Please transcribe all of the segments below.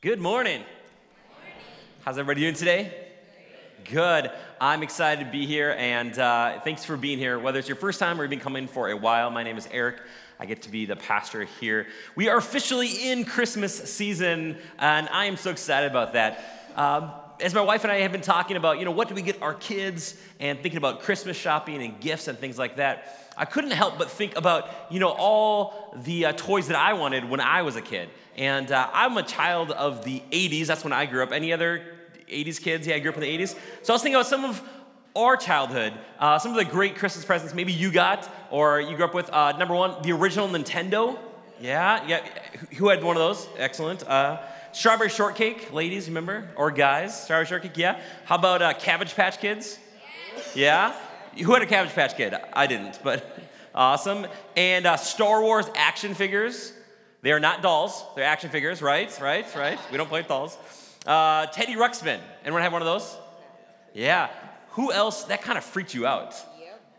Good morning. How's everybody doing today? Good. I'm excited to be here, and uh, thanks for being here. Whether it's your first time or you've been coming for a while, my name is Eric. I get to be the pastor here. We are officially in Christmas season, and I am so excited about that. Um, as my wife and I have been talking about, you know, what do we get our kids, and thinking about Christmas shopping and gifts and things like that, I couldn't help but think about, you know, all the uh, toys that I wanted when I was a kid. And uh, I'm a child of the 80s. That's when I grew up. Any other 80s kids? Yeah, I grew up in the 80s. So I was thinking about some of our childhood, uh, some of the great Christmas presents maybe you got or you grew up with. Uh, number one, the original Nintendo. Yeah, yeah. Who had one of those? Excellent. Uh, strawberry shortcake, ladies, remember? Or guys, strawberry shortcake, yeah. How about uh, Cabbage Patch Kids? Yeah. Who had a Cabbage Patch Kid? I didn't, but awesome. And uh, Star Wars action figures. They are not dolls. They're action figures, right? Right? Right? We don't play with dolls. Uh, Teddy Ruxpin. Anyone have one of those? Yeah. Who else? That kind of freaked you out.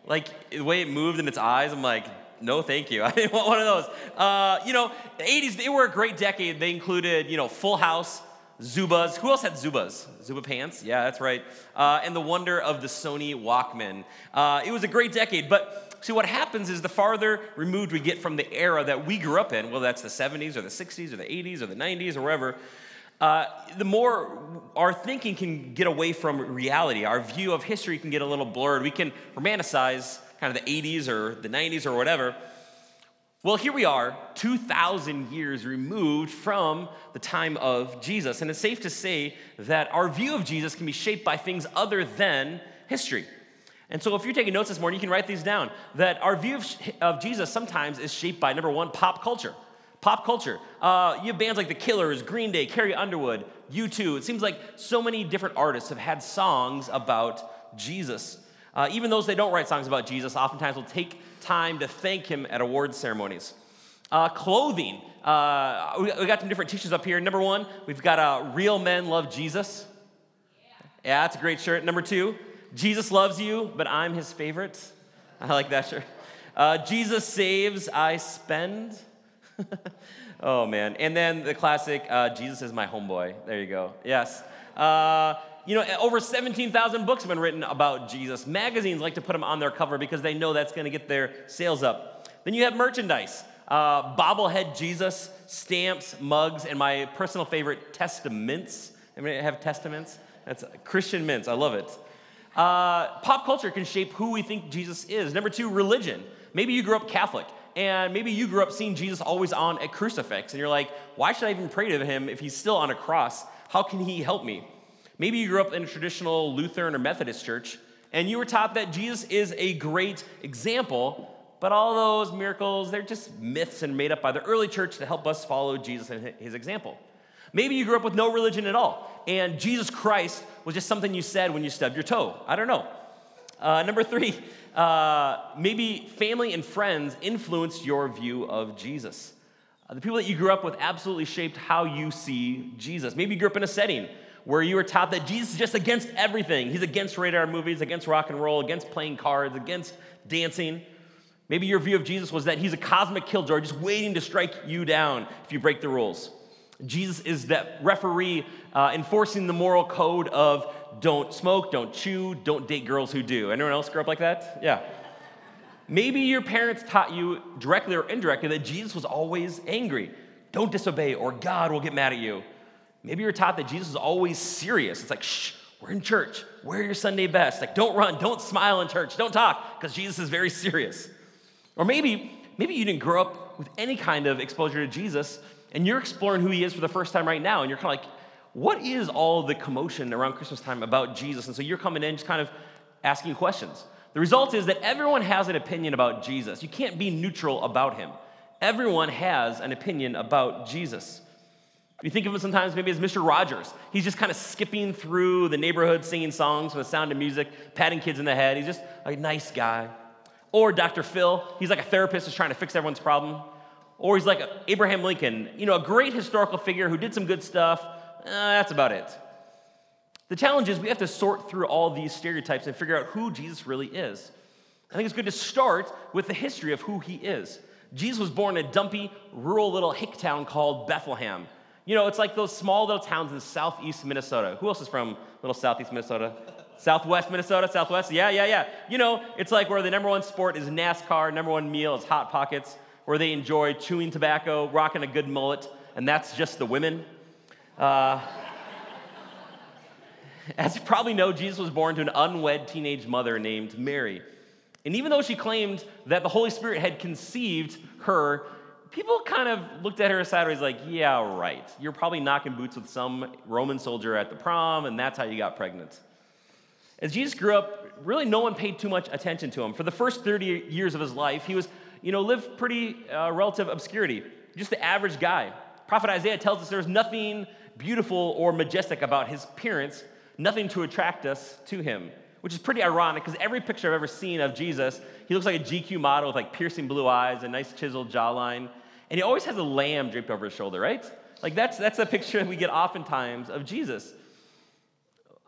Like the way it moved in its eyes. I'm like, no, thank you. I didn't want one of those. Uh, you know, the 80s, they were a great decade. They included, you know, Full House, Zubaz. Who else had Zubaz? Zuba pants? Yeah, that's right. Uh, and the wonder of the Sony Walkman. Uh, it was a great decade, but see, what happens is the farther removed we get from the era that we grew up in, whether that's the 70s or the 60s or the 80s or the 90s or wherever, uh, the more our thinking can get away from reality. Our view of history can get a little blurred. We can romanticize kind of the 80s or the 90s or whatever. Well, here we are, 2,000 years removed from the time of Jesus. And it's safe to say that our view of Jesus can be shaped by things other than history. And so, if you're taking notes this morning, you can write these down that our view of, of Jesus sometimes is shaped by number one, pop culture. Pop culture. Uh, you have bands like The Killers, Green Day, Carrie Underwood, U2. It seems like so many different artists have had songs about Jesus. Uh, even those that don't write songs about Jesus oftentimes will take time to thank him at awards ceremonies. Uh, clothing. Uh, we, we, got some different t-shirts up here. Number one, we've got uh, Real Men Love Jesus. Yeah. yeah, that's a great shirt. Number two, Jesus loves you, but I'm his favorite. I like that shirt. Uh, Jesus saves, I spend. oh, man. And then the classic, uh, Jesus is my homeboy. There you go. Yes. Uh, you know, over 17,000 books have been written about Jesus. Magazines like to put him on their cover because they know that's going to get their sales up. Then you have merchandise uh, bobblehead Jesus, stamps, mugs, and my personal favorite, Testamints. Anybody have Testamints? That's Christian mints. I love it. Uh, pop culture can shape who we think Jesus is. Number two, religion. Maybe you grew up Catholic, and maybe you grew up seeing Jesus always on a crucifix, and you're like, why should I even pray to him if he's still on a cross? How can he help me? Maybe you grew up in a traditional Lutheran or Methodist church, and you were taught that Jesus is a great example, but all those miracles, they're just myths and made up by the early church to help us follow Jesus and his example. Maybe you grew up with no religion at all, and Jesus Christ was just something you said when you stubbed your toe. I don't know. Uh, number three, uh, maybe family and friends influenced your view of Jesus. Uh, the people that you grew up with absolutely shaped how you see Jesus. Maybe you grew up in a setting where you were taught that Jesus is just against everything. He's against radar movies, against rock and roll, against playing cards, against dancing. Maybe your view of Jesus was that he's a cosmic killjoy just waiting to strike you down if you break the rules. Jesus is that referee uh, enforcing the moral code of don't smoke, don't chew, don't date girls who do. Anyone else grow up like that? Yeah. Maybe your parents taught you directly or indirectly that Jesus was always angry. Don't disobey or God will get mad at you. Maybe you're taught that Jesus is always serious. It's like, shh, we're in church. Wear your Sunday best. Like, don't run, don't smile in church, don't talk, because Jesus is very serious. Or maybe, maybe you didn't grow up with any kind of exposure to Jesus, and you're exploring who he is for the first time right now, and you're kind of like, what is all the commotion around Christmas time about Jesus? And so you're coming in just kind of asking questions. The result is that everyone has an opinion about Jesus. You can't be neutral about him. Everyone has an opinion about Jesus. You think of him sometimes maybe as Mr. Rogers. He's just kind of skipping through the neighborhood singing songs with the sound of music, patting kids in the head. He's just a nice guy. Or Dr. Phil, he's like a therapist who's trying to fix everyone's problem. Or he's like Abraham Lincoln, you know, a great historical figure who did some good stuff. Uh, that's about it. The challenge is we have to sort through all these stereotypes and figure out who Jesus really is. I think it's good to start with the history of who he is. Jesus was born in a dumpy, rural little hick town called Bethlehem. You know, it's like those small little towns in southeast Minnesota. Who else is from little southeast Minnesota? Southwest Minnesota, Southwest? Yeah, yeah, yeah. You know, it's like where the number one sport is NASCAR, number one meal is Hot Pockets, where they enjoy chewing tobacco, rocking a good mullet, and that's just the women. Uh, as you probably know, Jesus was born to an unwed teenage mother named Mary. And even though she claimed that the Holy Spirit had conceived her, people kind of looked at her sideways like, yeah, right. You're probably knocking boots with some Roman soldier at the prom, and that's how you got pregnant. As Jesus grew up, really no one paid too much attention to him. For the first 30 years of his life, he was, you know, lived pretty uh, relative obscurity, just the average guy. Prophet Isaiah tells us there's nothing beautiful or majestic about his appearance, nothing to attract us to him, which is pretty ironic because every picture I've ever seen of Jesus, he looks like a GQ model with like piercing blue eyes, a nice chiseled jawline, and he always has a lamb draped over his shoulder, right? Like that's that's a picture we get oftentimes of Jesus.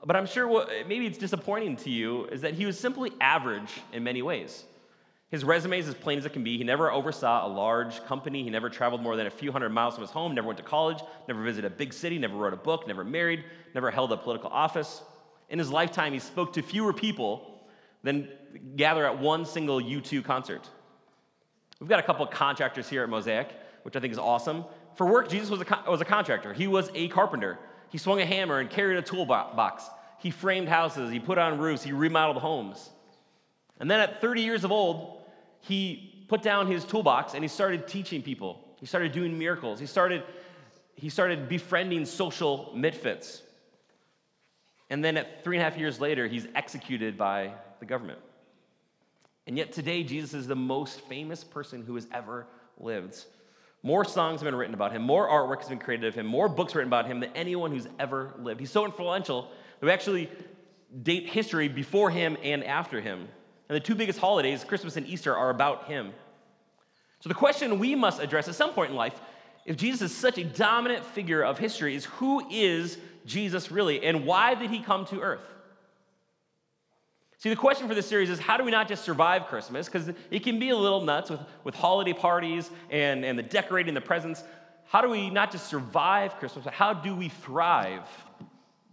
But I'm sure what maybe it's disappointing to you is that he was simply average in many ways. His resume is as plain as it can be. He never oversaw a large company. He never traveled more than a few hundred miles from his home, never went to college, never visited a big city, never wrote a book, never married, never held a political office. In his lifetime, he spoke to fewer people than gather at one single U2 concert. We've got a couple of contractors here at Mosaic, which I think is awesome. For work, Jesus was a, was a contractor, he was a carpenter. He swung a hammer and carried a toolbox. He framed houses, he put on roofs, he remodeled homes. And then at 30 years of old, he put down his toolbox and he started teaching people. He started doing miracles. He started, he started befriending social misfits. And then at three and a half years later, he's executed by the government. And yet today, Jesus is the most famous person who has ever lived. More songs have been written about him, more artwork has been created of him, more books written about him than anyone who's ever lived. He's so influential that we actually date history before him and after him. And the two biggest holidays, Christmas and Easter, are about him. So the question we must address at some point in life, if Jesus is such a dominant figure of history, is who is Jesus really, and why did he come to earth? See, the question for this series is how do we not just survive Christmas? Because it can be a little nuts with, with holiday parties and, and the decorating the presents. How do we not just survive Christmas, but how do we thrive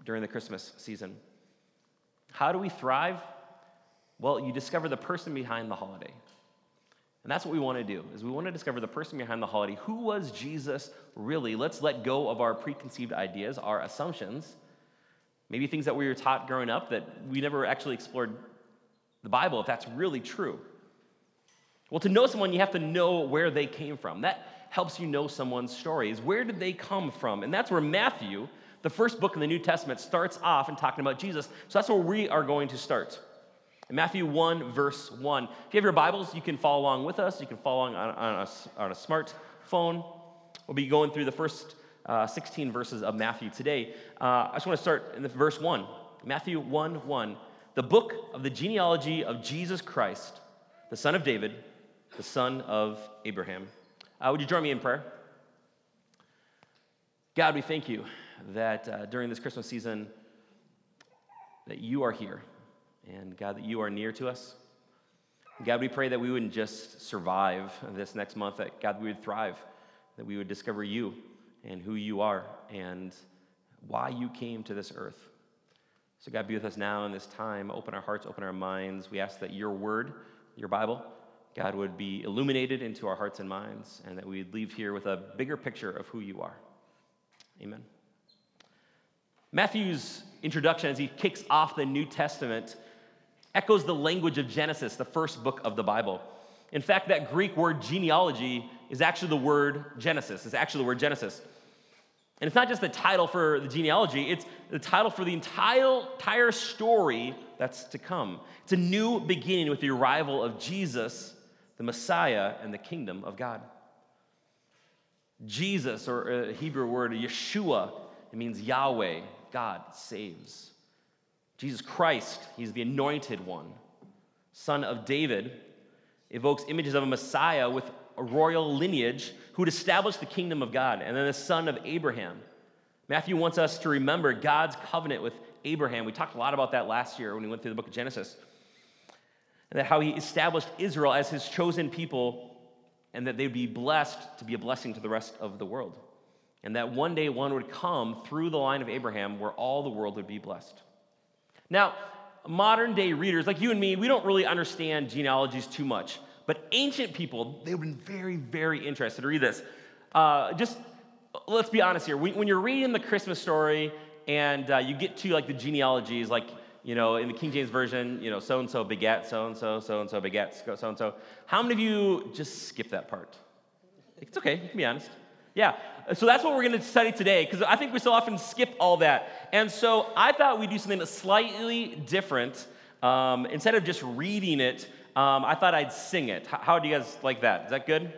during the Christmas season? How do we thrive? Well, you discover the person behind the holiday. And that's what we want to do, is we want to discover the person behind the holiday. Who was Jesus really? Let's let go of our preconceived ideas, our assumptions, Maybe things that we were taught growing up that we never actually explored the Bible, if that's really true. Well, to know someone, you have to know where they came from. That helps you know someone's story is Where did they come from? And that's where Matthew, the first book in the New Testament, starts off and talking about Jesus. So that's where we are going to start. In Matthew 1, verse 1. If you have your Bibles, you can follow along with us. You can follow along on, on, a, on a smartphone. We'll be going through the first uh, 16 verses of Matthew today. Uh, I just want to start in the verse 1. Matthew 1 1. The book of the genealogy of Jesus Christ, the son of David, the son of Abraham. Uh, would you join me in prayer? God, we thank you that uh, during this Christmas season that you are here and God that you are near to us. God, we pray that we wouldn't just survive this next month, that God, we would thrive, that we would discover you and who you are and why you came to this earth. So, God, be with us now in this time. Open our hearts, open our minds. We ask that your word, your Bible, God, would be illuminated into our hearts and minds, and that we'd leave here with a bigger picture of who you are. Amen. Matthew's introduction, as he kicks off the New Testament, echoes the language of Genesis, the first book of the Bible. In fact, that Greek word genealogy is actually the word Genesis. It's actually the word Genesis. And it's not just the title for the genealogy, it's the title for the entire, entire story that's to come. It's a new beginning with the arrival of Jesus, the Messiah, and the kingdom of God. Jesus, or a Hebrew word, Yeshua, it means Yahweh, God saves. Jesus Christ, he's the anointed one, son of David, evokes images of a Messiah with a royal lineage who would establish the kingdom of God, and then the son of Abraham. Matthew wants us to remember God's covenant with Abraham. We talked a lot about that last year when we went through the book of Genesis. And that how he established Israel as his chosen people and that they'd be blessed to be a blessing to the rest of the world. and that one day one would come through the line of Abraham where all the world would be blessed. Now, modern day readers like you and me, we don't really understand genealogies too much. But ancient people, they've been very, very interested. To read this. Uh, just let's be honest here. When you're reading the Christmas story and uh, you get to like the genealogies, like you know, in the King James version, you know, so and so begat so and so, so and so begat so and so. How many of you just skip that part? It's okay. You can be honest. Yeah. So that's what we're going to study today because I think we so often skip all that. And so I thought we'd do something slightly different. Um, instead of just reading it, um, I thought I'd sing it. How, do you guys like that? Is that good?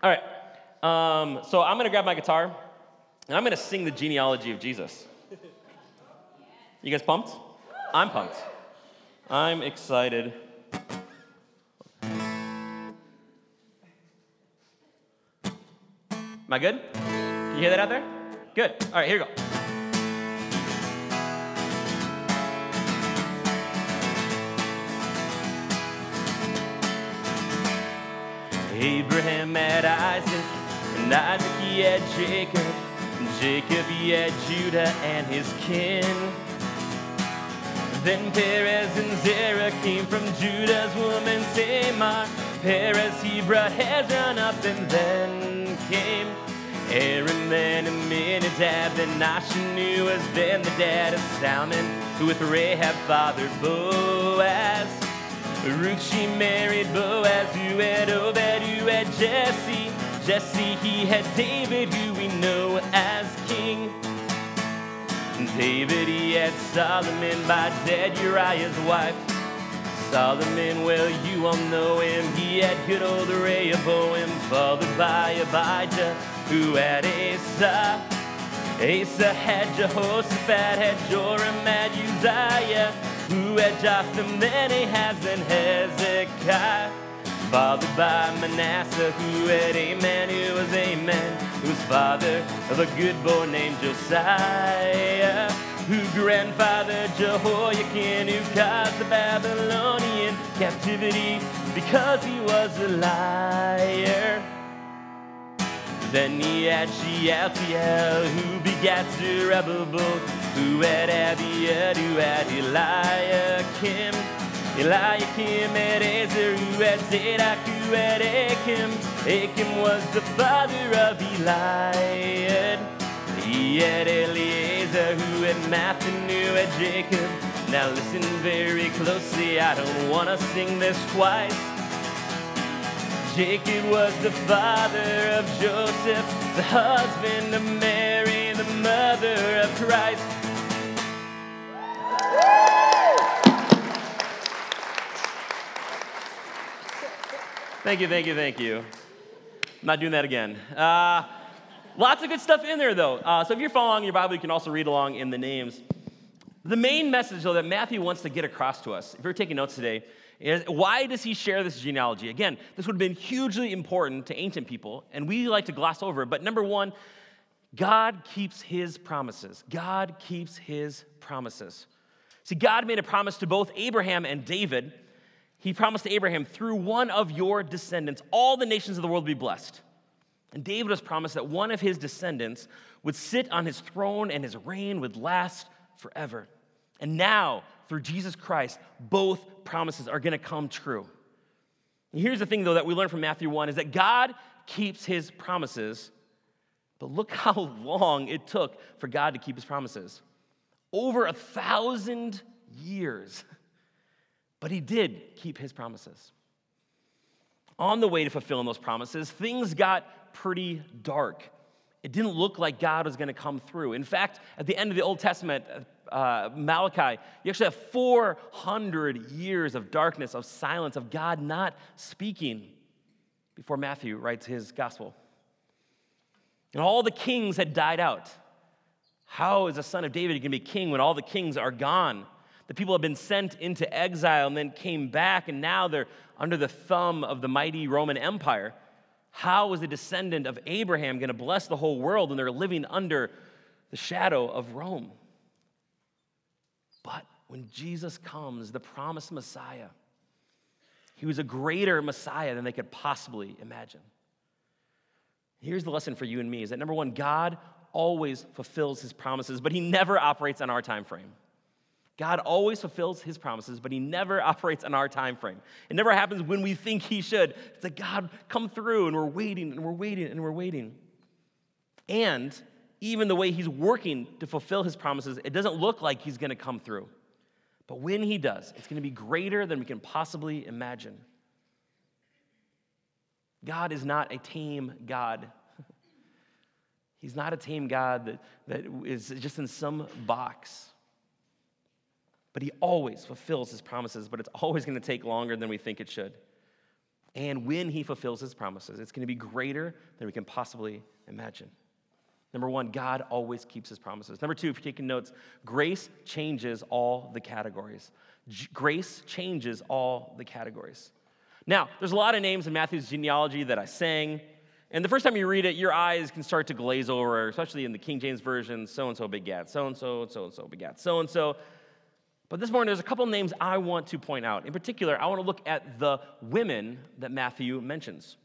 All right. Um, so I'm going to grab my guitar and I'm going to sing the genealogy of Jesus. You guys pumped? I'm pumped. I'm excited. Am I good? Can you hear that out there? Good. All right, here we go. Abraham had Isaac, and Isaac he had Jacob, and Jacob he had Judah and his kin. Then Perez and Zerah came from Judah's woman Tamar. Perez he brought Hezron up, and then came Aaron, then Amminadab, then who was then the dad of Salmon, who with Rahab fathered Boaz. Ruth, she married Boaz, who had Obed, who had Jesse. Jesse, he had David, who we know as king. David, he had Solomon by dead Uriah's wife. Solomon, well, you all know him. He had good old Rehoboam, followed by Abijah who had Asa. Asa had Jehoshaphat, had Joram, had Uzziah, who had Jotham, then Ahaz, and Hezekiah. Fathered by Manasseh, who had a man who was Amon, who was father of a good boy named Josiah, who grandfather Jehoiakim, who caused the Babylonian captivity because he was a liar. Then he had Shealtiel, who begat Zerubbabel, who had Abiud, who had Eliakim. Ezer, who had Zadok, who had Achim. Achim was the father of Eliud. He had Eleazar, who had Matthan, who had Jacob. Now listen very closely, I don't want to sing this twice. Jacob was the father of Joseph, the husband of Mary, the mother of Christ. Thank you, thank you, thank you. I'm not doing that again. Uh, lots of good stuff in there, though. Uh, so if you're following your Bible, you can also read along in the names. The main message, though, that Matthew wants to get across to us, if you're taking notes today, is why does he share this genealogy? Again, this would have been hugely important to ancient people, and we like to gloss over it. But number one, God keeps his promises. God keeps his promises. See, God made a promise to both Abraham and David. He promised to Abraham, through one of your descendants, all the nations of the world will be blessed. And David was promised that one of his descendants would sit on his throne and his reign would last forever. And now, through Jesus Christ, both promises are going to come true. And here's the thing, though, that we learn from Matthew 1 is that God keeps his promises, but look how long it took for God to keep his promises over a thousand years. But he did keep his promises. On the way to fulfilling those promises, things got pretty dark. It didn't look like God was going to come through. In fact, at the end of the Old Testament, uh, Malachi, you actually have 400 years of darkness, of silence, of God not speaking before Matthew writes his gospel. And all the kings had died out. How is the son of David going to be king when all the kings are gone? The people have been sent into exile and then came back, and now they're under the thumb of the mighty Roman Empire. How is a descendant of Abraham going to bless the whole world when they're living under the shadow of Rome? But when Jesus comes, the promised Messiah, he was a greater Messiah than they could possibly imagine. Here's the lesson for you and me is that number one, God always fulfills his promises, but he never operates on our time frame. God always fulfills his promises, but he never operates on our time frame. It never happens when we think he should. It's like, God, come through, and we're waiting, and we're waiting, and we're waiting. And even the way he's working to fulfill his promises, it doesn't look like he's going to come through. But when he does, it's going to be greater than we can possibly imagine. God is not a tame God. He's not a tame God that, that is just in some box. But he always fulfills his promises, but it's always going to take longer than we think it should. And when he fulfills his promises, it's going to be greater than we can possibly imagine. Number one, God always keeps his promises. Number two, if you're taking notes, grace changes all the categories. Grace changes all the categories. Now, there's a lot of names in Matthew's genealogy that I sang. And the first time you read it, your eyes can start to glaze over, especially in the King James Version so and so begat so and so, so and so begat so and so. But this morning, there's a couple names I want to point out. In particular, I want to look at the women that Matthew mentions.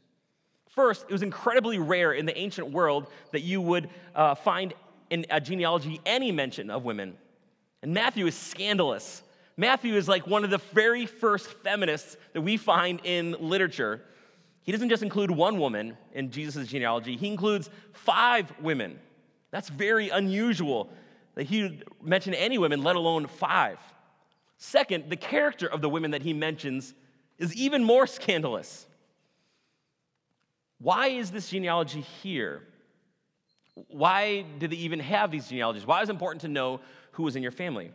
First, it was incredibly rare in the ancient world that you would uh, find in a genealogy any mention of women. And Matthew is scandalous. Matthew is like one of the very first feminists that we find in literature. He doesn't just include one woman in Jesus' genealogy, he includes five women. That's very unusual that he would mention any women, let alone five. Second, the character of the women that he mentions is even more scandalous. Why is this genealogy here? Why did they even have these genealogies? Why is it important to know who was in your family?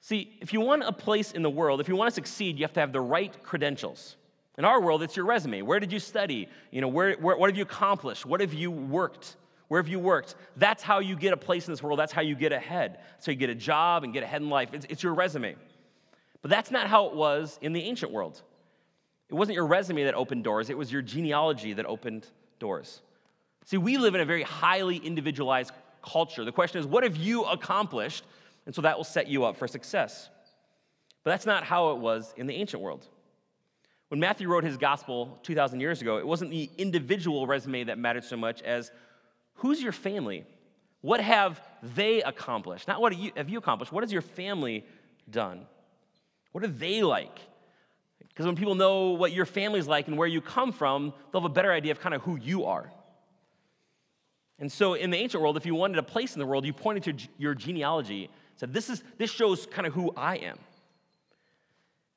See, if you want a place in the world, if you want to succeed, you have to have the right credentials. In our world, it's your resume. Where did you study? You know, where, where, what have you accomplished? What have you worked? Where have you worked? That's how you get a place in this world. That's how you get ahead. So you get a job and get ahead in life. It's, it's your resume. But that's not how it was in the ancient world. It wasn't your resume that opened doors, it was your genealogy that opened doors. See, we live in a very highly individualized culture. The question is, what have you accomplished? And so that will set you up for success. But that's not how it was in the ancient world. When Matthew wrote his gospel 2,000 years ago, it wasn't the individual resume that mattered so much as who's your family? What have they accomplished? Not what have you accomplished, what has your family done? What are they like? Because when people know what your family's like and where you come from, they'll have a better idea of kind of who you are. And so in the ancient world, if you wanted a place in the world, you pointed to your genealogy, said, This, is, this shows kind of who I am.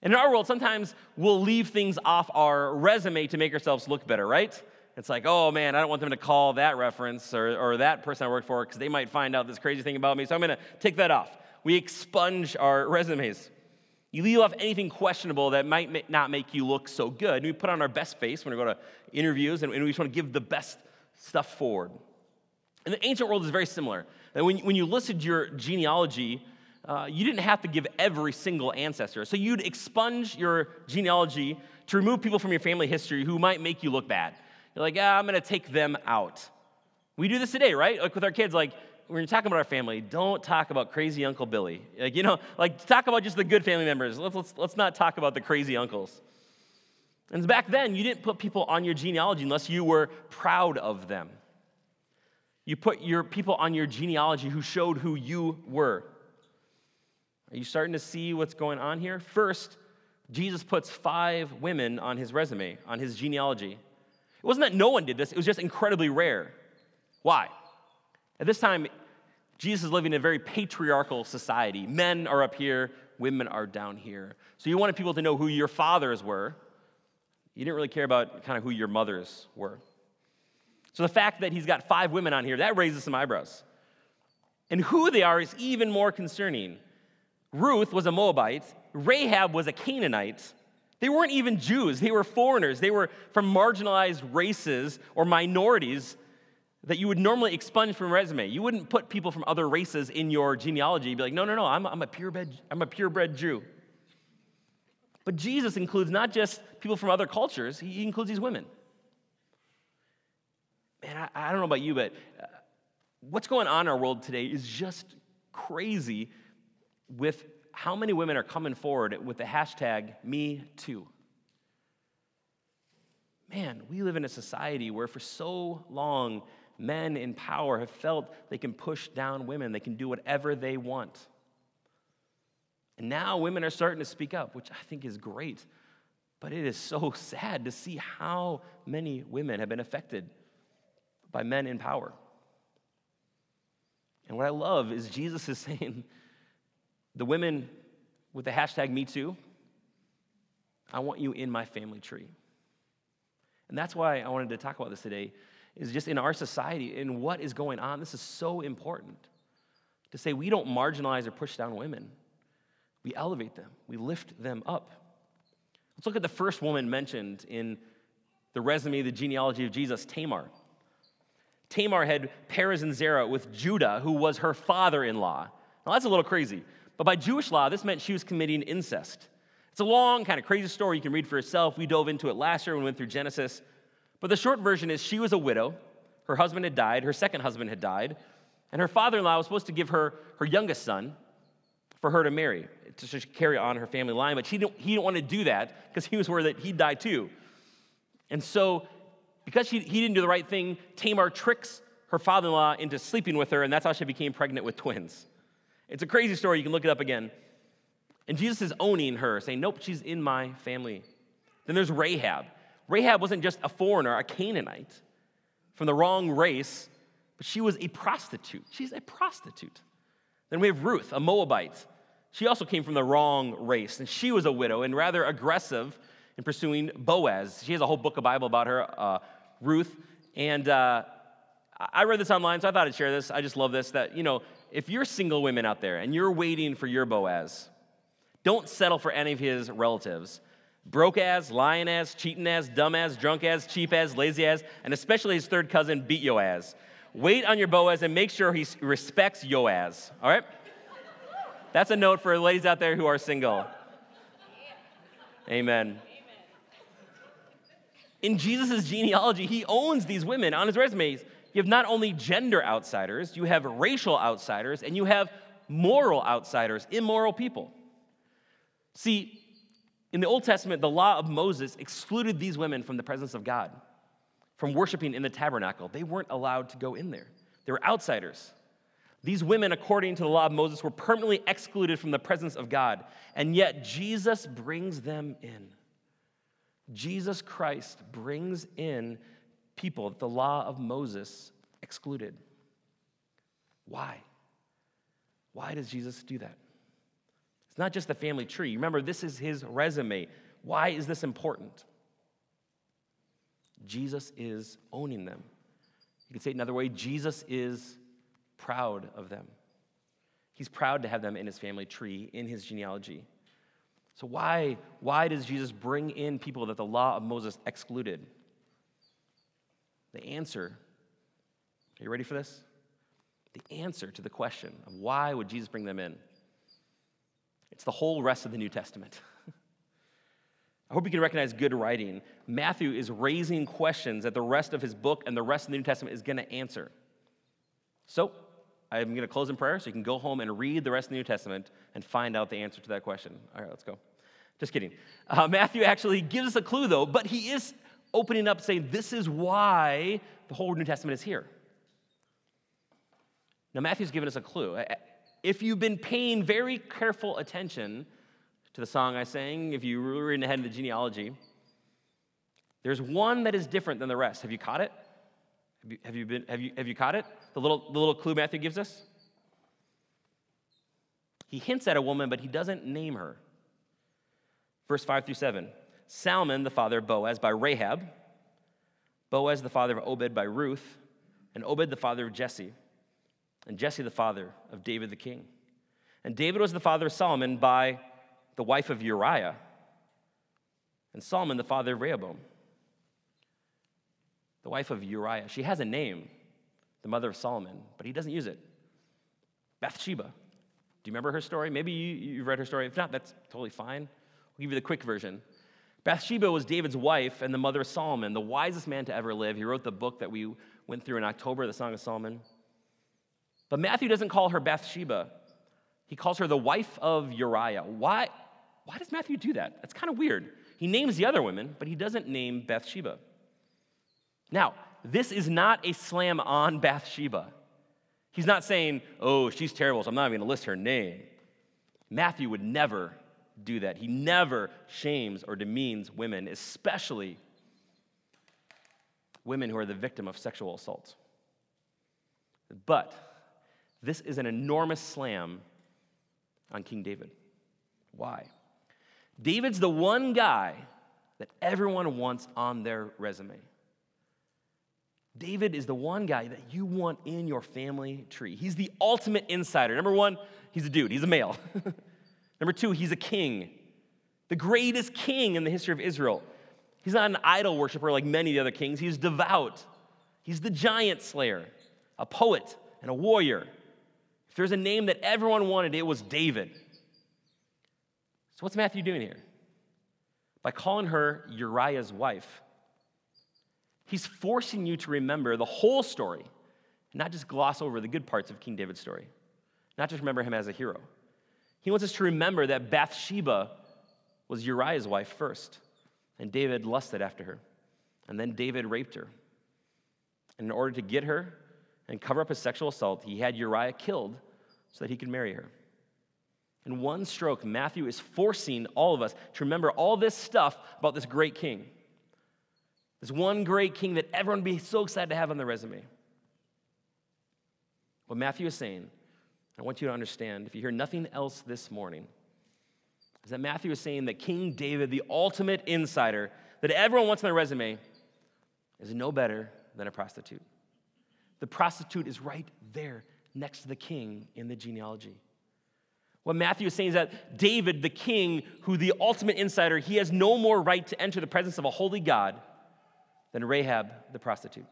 And in our world, sometimes we'll leave things off our resume to make ourselves look better, right? It's like, oh man, I don't want them to call that reference or, or that person I work for because they might find out this crazy thing about me, so I'm gonna take that off. We expunge our resumes. You leave off anything questionable that might not make you look so good. And we put on our best face when we go to interviews and we just want to give the best stuff forward. And the ancient world is very similar. That when, when you listed your genealogy, uh, you didn't have to give every single ancestor. So you'd expunge your genealogy to remove people from your family history who might make you look bad. You're like, ah, I'm going to take them out. We do this today, right? Like with our kids, like, when you're talking about our family, don't talk about crazy Uncle Billy. Like, you know, like talk about just the good family members. Let's, let's, let's not talk about the crazy uncles. And back then, you didn't put people on your genealogy unless you were proud of them. You put your people on your genealogy who showed who you were. Are you starting to see what's going on here? First, Jesus puts five women on his resume, on his genealogy. It wasn't that no one did this, it was just incredibly rare. Why? At this time, Jesus is living in a very patriarchal society. Men are up here, women are down here. So you wanted people to know who your fathers were. You didn't really care about kind of who your mothers were. So the fact that he's got five women on here, that raises some eyebrows. And who they are is even more concerning. Ruth was a Moabite, Rahab was a Canaanite. They weren't even Jews, they were foreigners. They were from marginalized races or minorities that you would normally expunge from a resume. You wouldn't put people from other races in your genealogy. You'd be like, no, no, no, I'm, I'm, a purebred, I'm a purebred Jew. But Jesus includes not just people from other cultures, he includes these women. Man, I, I don't know about you, but uh, what's going on in our world today is just crazy with how many women are coming forward with the hashtag me too. man, we live in a society where for so long, men in power have felt they can push down women, they can do whatever they want. And now women are starting to speak up, which I think is great. But it is so sad to see how many women have been affected by men in power. And what I love is Jesus is saying, the women with the hashtag MeToo, I want you in my family tree. And that's why I wanted to talk about this today, is just in our society and what is going on. This is so important to say we don't marginalize or push down women. We elevate them, we lift them up. Let's look at the first woman mentioned in the resume, the genealogy of Jesus, Tamar. Tamar had Perez and Zerah with Judah, who was her father in law. Now, that's a little crazy. But by Jewish law, this meant she was committing incest. It's a long, kind of crazy story you can read for yourself. We dove into it last year when we went through Genesis. But the short version is she was a widow. Her husband had died, her second husband had died, and her father in law was supposed to give her her youngest son for her to marry, to carry on her family line. But she didn't, he didn't want to do that because he was worried that he'd die too. And so because she, he didn't do the right thing, Tamar tricks her father in law into sleeping with her, and that's how she became pregnant with twins. It's a crazy story. You can look it up again. And Jesus is owning her, saying, Nope, she's in my family. Then there's Rahab. Rahab wasn't just a foreigner, a Canaanite from the wrong race, but she was a prostitute. She's a prostitute. Then we have Ruth, a Moabite. She also came from the wrong race, and she was a widow and rather aggressive in pursuing Boaz. She has a whole book of Bible about her, uh, Ruth. And uh, I read this online, so I thought I'd share this. I just love this that, you know, if you're single women out there and you're waiting for your Boaz, don't settle for any of his relatives. Broke as, lying as, cheating as, dumb as, drunk as, cheap as, lazy as, and especially his third cousin beat yo as. Wait on your Boaz and make sure he respects yo as, all right? That's a note for ladies out there who are single. Amen in Jesus' genealogy, he owns these women on his resumes. You have not only gender outsiders, you have racial outsiders, and you have moral outsiders, immoral people. See, in the Old Testament, the law of Moses excluded these women from the presence of God, from worshiping in the tabernacle. They weren't allowed to go in there, they were outsiders. These women, according to the law of Moses, were permanently excluded from the presence of God, and yet Jesus brings them in. Jesus Christ brings in people that the law of Moses excluded. Why? Why does Jesus do that? It's not just the family tree. Remember, this is his resume. Why is this important? Jesus is owning them. You could say it another way Jesus is proud of them. He's proud to have them in his family tree, in his genealogy. So, why, why does Jesus bring in people that the law of Moses excluded? The answer, are you ready for this? The answer to the question of why would Jesus bring them in? It's the whole rest of the New Testament. I hope you can recognize good writing. Matthew is raising questions that the rest of his book and the rest of the New Testament is going to answer. So, I'm going to close in prayer so you can go home and read the rest of the New Testament and find out the answer to that question. All right, let's go. Just kidding. Uh, Matthew actually gives us a clue, though, but he is opening up saying this is why the whole New Testament is here. Now, Matthew's given us a clue. If you've been paying very careful attention to the song I sang, if you were reading ahead in the genealogy, there's one that is different than the rest. Have you caught it? Have you, have you, been, have you, have you caught it? The little, the little clue Matthew gives us? He hints at a woman, but he doesn't name her. Verse 5 through 7 Salmon, the father of Boaz, by Rahab, Boaz, the father of Obed, by Ruth, and Obed, the father of Jesse, and Jesse, the father of David the king. And David was the father of Solomon by the wife of Uriah, and Solomon, the father of Rehoboam the wife of Uriah. She has a name, the mother of Solomon, but he doesn't use it. Bathsheba. Do you remember her story? Maybe you, have read her story. If not, that's totally fine. We'll give you the quick version. Bathsheba was David's wife and the mother of Solomon, the wisest man to ever live. He wrote the book that we went through in October, the Song of Solomon. But Matthew doesn't call her Bathsheba. He calls her the wife of Uriah. Why, why does Matthew do that? That's kind of weird. He names the other women, but he doesn't name Bathsheba. Now, this is not a slam on Bathsheba. He's not saying, oh, she's terrible, so I'm not even going to list her name. Matthew would never do that. He never shames or demeans women, especially women who are the victim of sexual assault. But this is an enormous slam on King David. Why? David's the one guy that everyone wants on their resume. David is the one guy that you want in your family tree. He's the ultimate insider. Number one, he's a dude, he's a male. Number two, he's a king, the greatest king in the history of Israel. He's not an idol worshiper like many of the other kings, he's devout. He's the giant slayer, a poet, and a warrior. If there's a name that everyone wanted, it was David. So, what's Matthew doing here? By calling her Uriah's wife, he's forcing you to remember the whole story, not just gloss over the good parts of King David's story, not just remember him as a hero. He wants us to remember that Bathsheba was Uriah's wife first, and David lusted after her. And then David raped her. And in order to get her and cover up his sexual assault, he had Uriah killed so that he could marry her. In one stroke, Matthew is forcing all of us to remember all this stuff about this great king. This one great king that everyone would be so excited to have on their resume. What Matthew is saying, I want you to understand, if you hear nothing else this morning, is that Matthew is saying that King David, the ultimate insider that everyone wants on their resume, is no better than a prostitute. The prostitute is right there next to the king in the genealogy. What Matthew is saying is that David, the king, who the ultimate insider, he has no more right to enter the presence of a holy God than Rahab, the prostitute.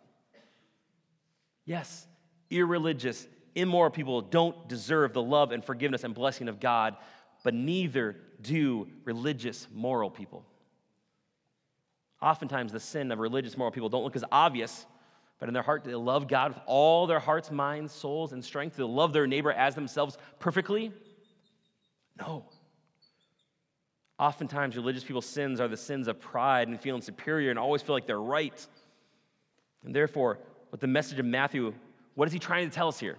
Yes, irreligious, immoral people don't deserve the love and forgiveness and blessing of God, but neither do religious, moral people. Oftentimes, the sin of religious, moral people don't look as obvious, but in their heart, they love God with all their hearts, minds, souls, and strength. They love their neighbor as themselves perfectly. No. Oftentimes, religious people's sins are the sins of pride and feeling superior and always feel like they're right. And therefore, with the message of Matthew, what is he trying to tell us here?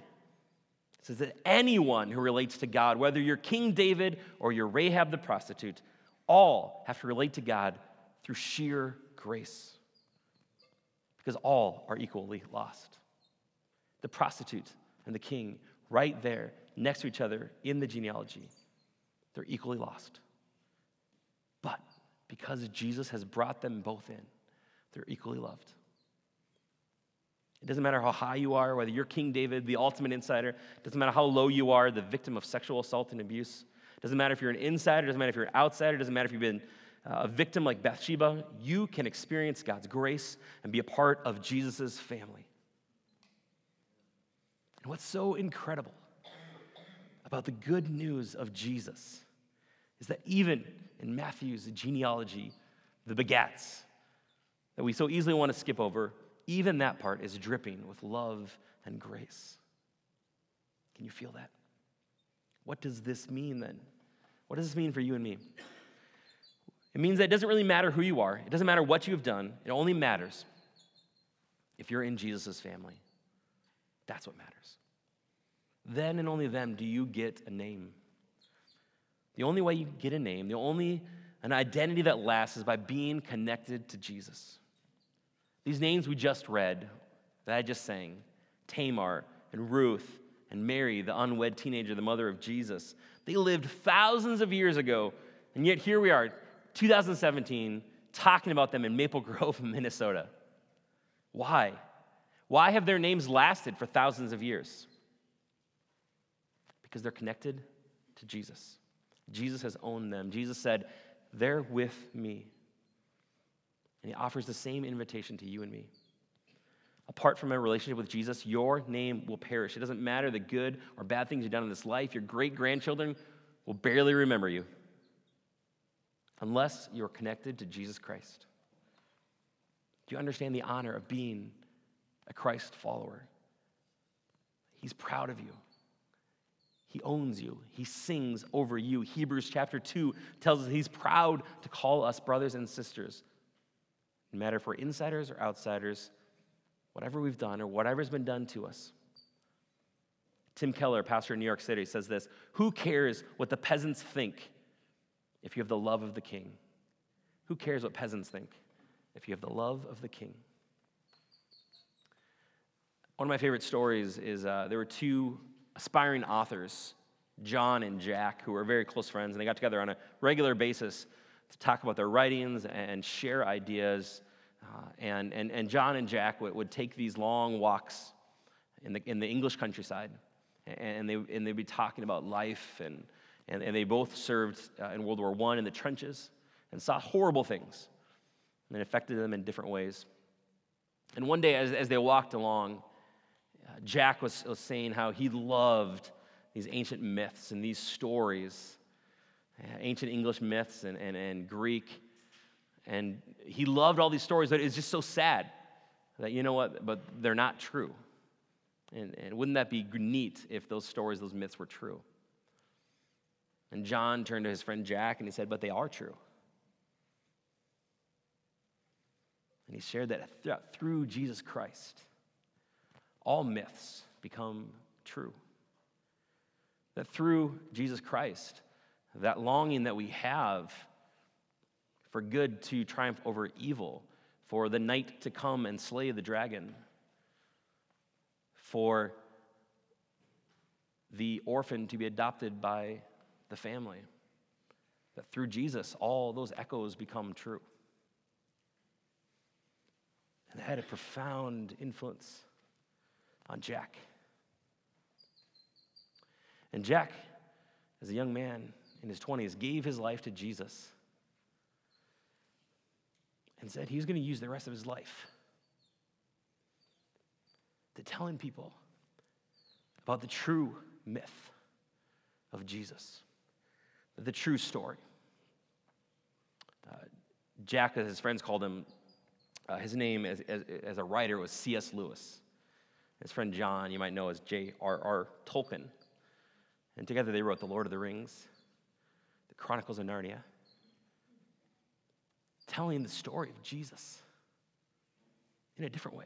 It says that anyone who relates to God, whether you're King David or you're Rahab the prostitute, all have to relate to God through sheer grace. Because all are equally lost. The prostitute and the king, right there next to each other in the genealogy they're equally lost. But because Jesus has brought them both in, they're equally loved. It doesn't matter how high you are, whether you're King David, the ultimate insider, it doesn't matter how low you are, the victim of sexual assault and abuse. It doesn't matter if you're an insider, it doesn't matter if you're an outsider, it doesn't matter if you've been uh, a victim like Bathsheba, you can experience God's grace and be a part of Jesus' family. And what's so incredible about the good news of Jesus is that even in Matthew's genealogy, the begats that we so easily want to skip over, even that part is dripping with love and grace. Can you feel that? What does this mean then? What does this mean for you and me? It means that it doesn't really matter who you are, it doesn't matter what you have done, it only matters if you're in Jesus' family. That's what matters. Then and only then do you get a name. The only way you get a name, the only an identity that lasts is by being connected to Jesus. These names we just read, that I just sang Tamar and Ruth and Mary, the unwed teenager, the mother of Jesus they lived thousands of years ago, and yet here we are, 2017, talking about them in Maple Grove, Minnesota. Why? Why have their names lasted for thousands of years? Because they're connected to Jesus. Jesus has owned them. Jesus said, They're with me. And he offers the same invitation to you and me. Apart from a relationship with Jesus, your name will perish. It doesn't matter the good or bad things you've done in this life, your great grandchildren will barely remember you unless you're connected to Jesus Christ. Do you understand the honor of being a Christ follower? He's proud of you. He owns you. He sings over you. Hebrews chapter 2 tells us he's proud to call us brothers and sisters. No matter if we're insiders or outsiders, whatever we've done or whatever's been done to us. Tim Keller, pastor in New York City, says this Who cares what the peasants think if you have the love of the king? Who cares what peasants think if you have the love of the king? One of my favorite stories is uh, there were two aspiring authors, John and Jack, who were very close friends, and they got together on a regular basis to talk about their writings and share ideas. Uh, and, and, and John and Jack would, would take these long walks in the, in the English countryside, and, they, and they'd be talking about life. And, and, and they both served uh, in World War I in the trenches and saw horrible things, and it affected them in different ways. And one day, as, as they walked along, uh, Jack was, was saying how he loved these ancient myths and these stories Uh, ancient English myths and, and, and Greek. And he loved all these stories, but it's just so sad that, you know what, but they're not true. And, and wouldn't that be neat if those stories, those myths were true? And John turned to his friend Jack and he said, But they are true. And he shared that through Jesus Christ, all myths become true. That through Jesus Christ, that longing that we have for good to triumph over evil, for the night to come and slay the dragon, for the orphan to be adopted by the family. That through Jesus, all those echoes become true. And that had a profound influence on Jack. And Jack, as a young man, in his 20s gave his life to Jesus and said he was going to use the rest of his life to telling people about the true myth of Jesus, the true story. Uh, Jack, as his friends called him, uh, his name as, as, as, a writer was C.S. Lewis. His friend John, you might know as J.R.R. Tolkien. And together they wrote The Lord of the Rings, Chronicles of Narnia, telling the story of Jesus in a different way.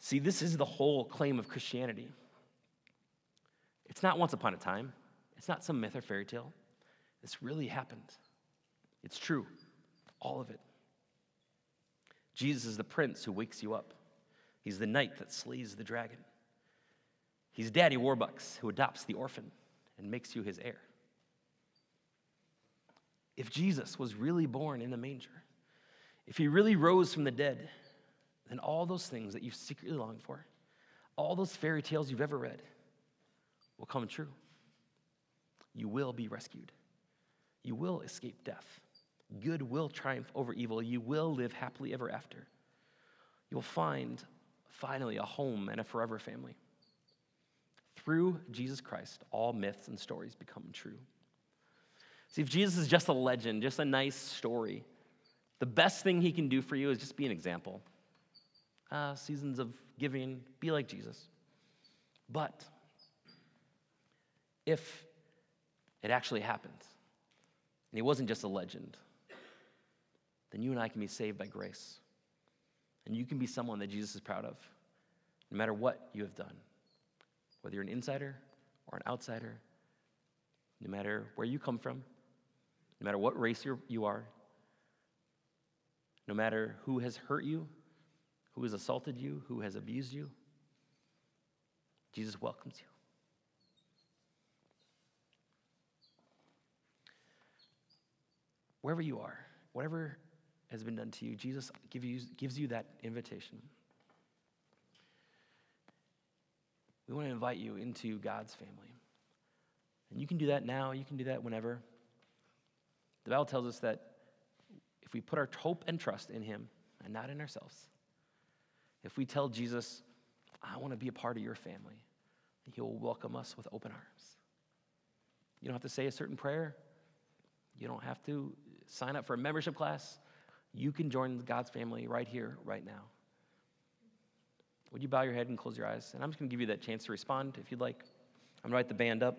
See, this is the whole claim of Christianity. It's not once upon a time, it's not some myth or fairy tale. This really happened. It's true, all of it. Jesus is the prince who wakes you up, he's the knight that slays the dragon. He's Daddy Warbucks who adopts the orphan and makes you his heir if Jesus was really born in the manger, if he really rose from the dead, then all those things that you've secretly longed for, all those fairy tales you've ever read, will come true. You will be rescued. You will escape death. Good will triumph over evil. You will live happily ever after. You'll find finally a home and a forever family. Through Jesus Christ, all myths and stories become true. See, if Jesus is just a legend, just a nice story, the best thing he can do for you is just be an example. Uh, seasons of giving, be like Jesus. But if it actually happened, and he wasn't just a legend, then you and I can be saved by grace. And you can be someone that Jesus is proud of, no matter what you have done. Whether you're an insider or an outsider, no matter where you come from, no matter what race you are, no matter who has hurt you, who has assaulted you, who has abused you, Jesus welcomes you. Wherever you are, whatever has been done to you, Jesus gives you that invitation. We want to invite you into God's family. And you can do that now, you can do that whenever. The Bible tells us that if we put our hope and trust in Him and not in ourselves, if we tell Jesus, I want to be a part of your family, He will welcome us with open arms. You don't have to say a certain prayer, you don't have to sign up for a membership class. You can join God's family right here, right now. Would you bow your head and close your eyes? And I'm just going to give you that chance to respond if you'd like. I'm going to write the band up.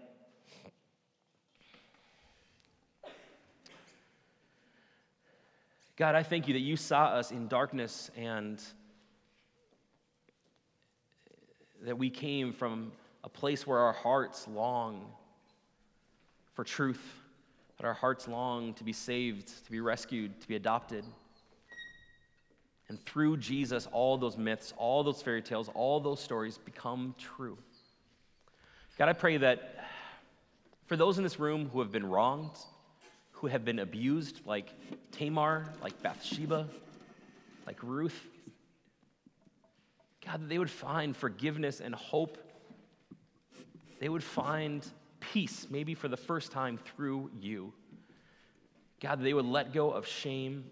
God, I thank you that you saw us in darkness and that we came from a place where our hearts long for truth, that our hearts long to be saved, to be rescued, to be adopted. And through Jesus, all those myths, all those fairy tales, all those stories become true. God, I pray that for those in this room who have been wronged, who have been abused, like Tamar, like Bathsheba, like Ruth, God, that they would find forgiveness and hope. They would find peace, maybe for the first time through you. God, that they would let go of shame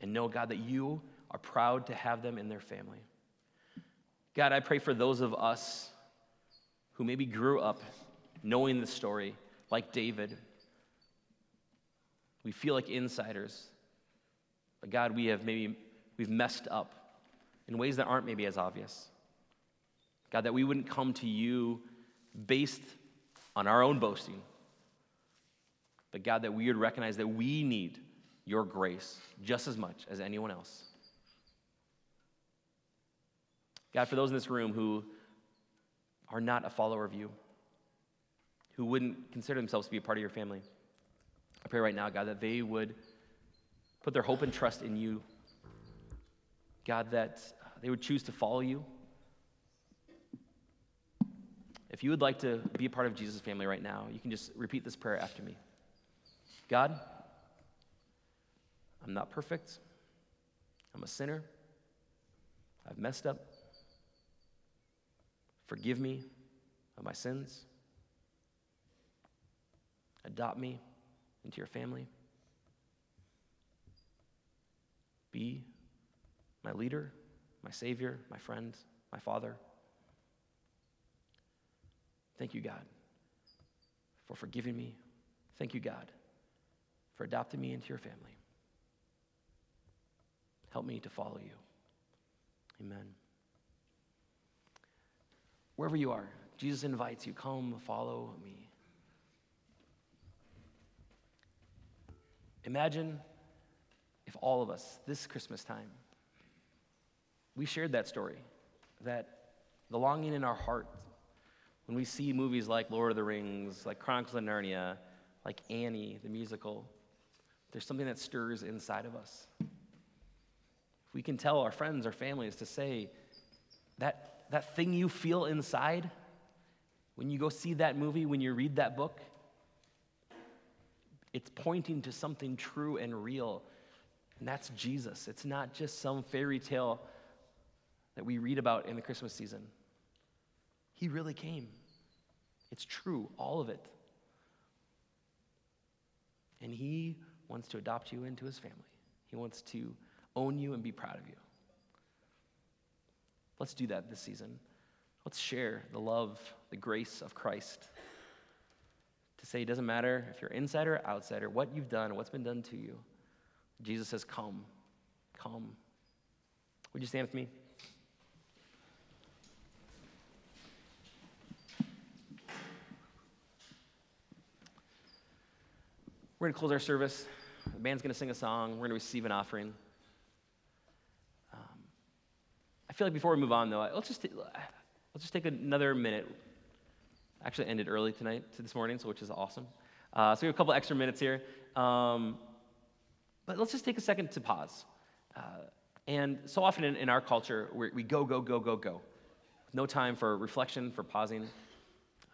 and know, God, that you are proud to have them in their family. God, I pray for those of us who maybe grew up knowing the story, like David. We feel like insiders. But God, we have maybe we've messed up in ways that aren't maybe as obvious. God, that we wouldn't come to you based on our own boasting, but God, that we would recognize that we need your grace just as much as anyone else. God, for those in this room who are not a follower of you, who wouldn't consider themselves to be a part of your family, I pray right now, God, that they would put their hope and trust in you. God, that they would choose to follow you. If you would like to be a part of Jesus' family right now, you can just repeat this prayer after me. God, I'm not perfect. I'm a sinner. I've messed up. Forgive me of my sins. Adopt me into your family. Be my leader, my Savior, my friend, my Father. Thank you, God, for forgiving me. Thank you, God, for adopting me into your family. Help me to follow you. Amen. Wherever you are, Jesus invites you come follow me. Imagine if all of us, this Christmas time, we shared that story, that the longing in our heart when we see movies like Lord of the Rings, like Chronicles of Narnia, like Annie, the musical, there's something that stirs inside of us. If we can tell our friends or families to say, that, that thing you feel inside when you go see that movie, when you read that book, it's pointing to something true and real, and that's Jesus. It's not just some fairy tale that we read about in the Christmas season. He really came. It's true, all of it. And He wants to adopt you into His family, He wants to own you and be proud of you. Let's do that this season. Let's share the love, the grace of Christ to say it doesn't matter if you're insider or outsider, what you've done, what's been done to you. Jesus says, Come, come. Would you stand with me? We're going to close our service. The band's going to sing a song. We're going to receive an offering. Um, I feel like before we move on, though, let's just, let's just take another minute actually ended early tonight to this morning, so which is awesome. Uh, so we have a couple extra minutes here. Um, but let's just take a second to pause. Uh, and so often in, in our culture, we go, go, go, go, go. No time for reflection, for pausing.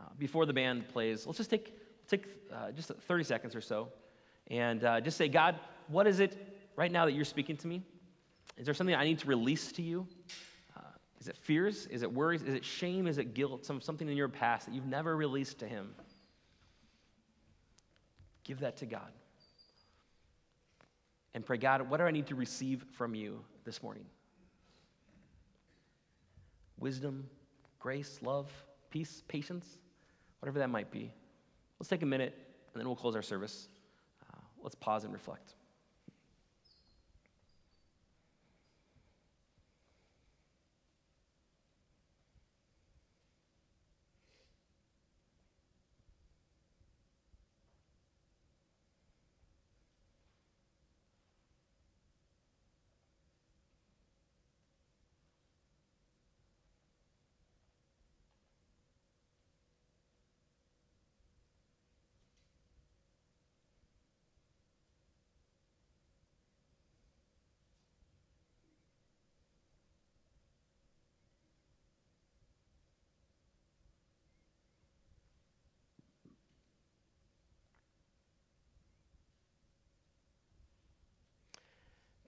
Uh, before the band plays, let's just take, take uh, just 30 seconds or so and uh, just say, God, what is it right now that you're speaking to me? Is there something I need to release to you? Is it fears? Is it worries? Is it shame? Is it guilt? Some, something in your past that you've never released to Him? Give that to God. And pray, God, what do I need to receive from you this morning? Wisdom, grace, love, peace, patience, whatever that might be. Let's take a minute and then we'll close our service. Uh, let's pause and reflect.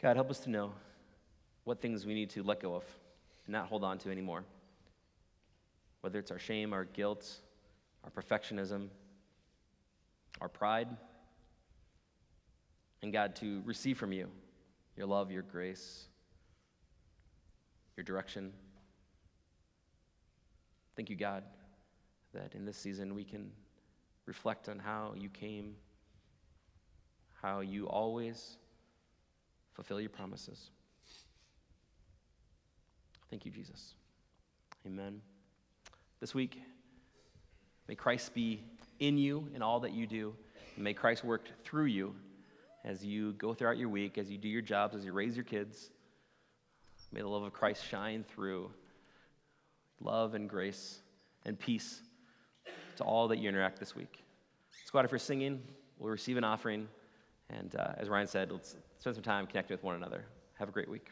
God, help us to know what things we need to let go of and not hold on to anymore. Whether it's our shame, our guilt, our perfectionism, our pride. And God, to receive from you your love, your grace, your direction. Thank you, God, that in this season we can reflect on how you came, how you always fulfill your promises. Thank you, Jesus. Amen. This week, may Christ be in you in all that you do. And may Christ work through you as you go throughout your week, as you do your jobs, as you raise your kids. May the love of Christ shine through love and grace and peace to all that you interact this week. Let's go out for singing. We'll receive an offering. And uh, as Ryan said, let's spend some time connecting with one another. Have a great week.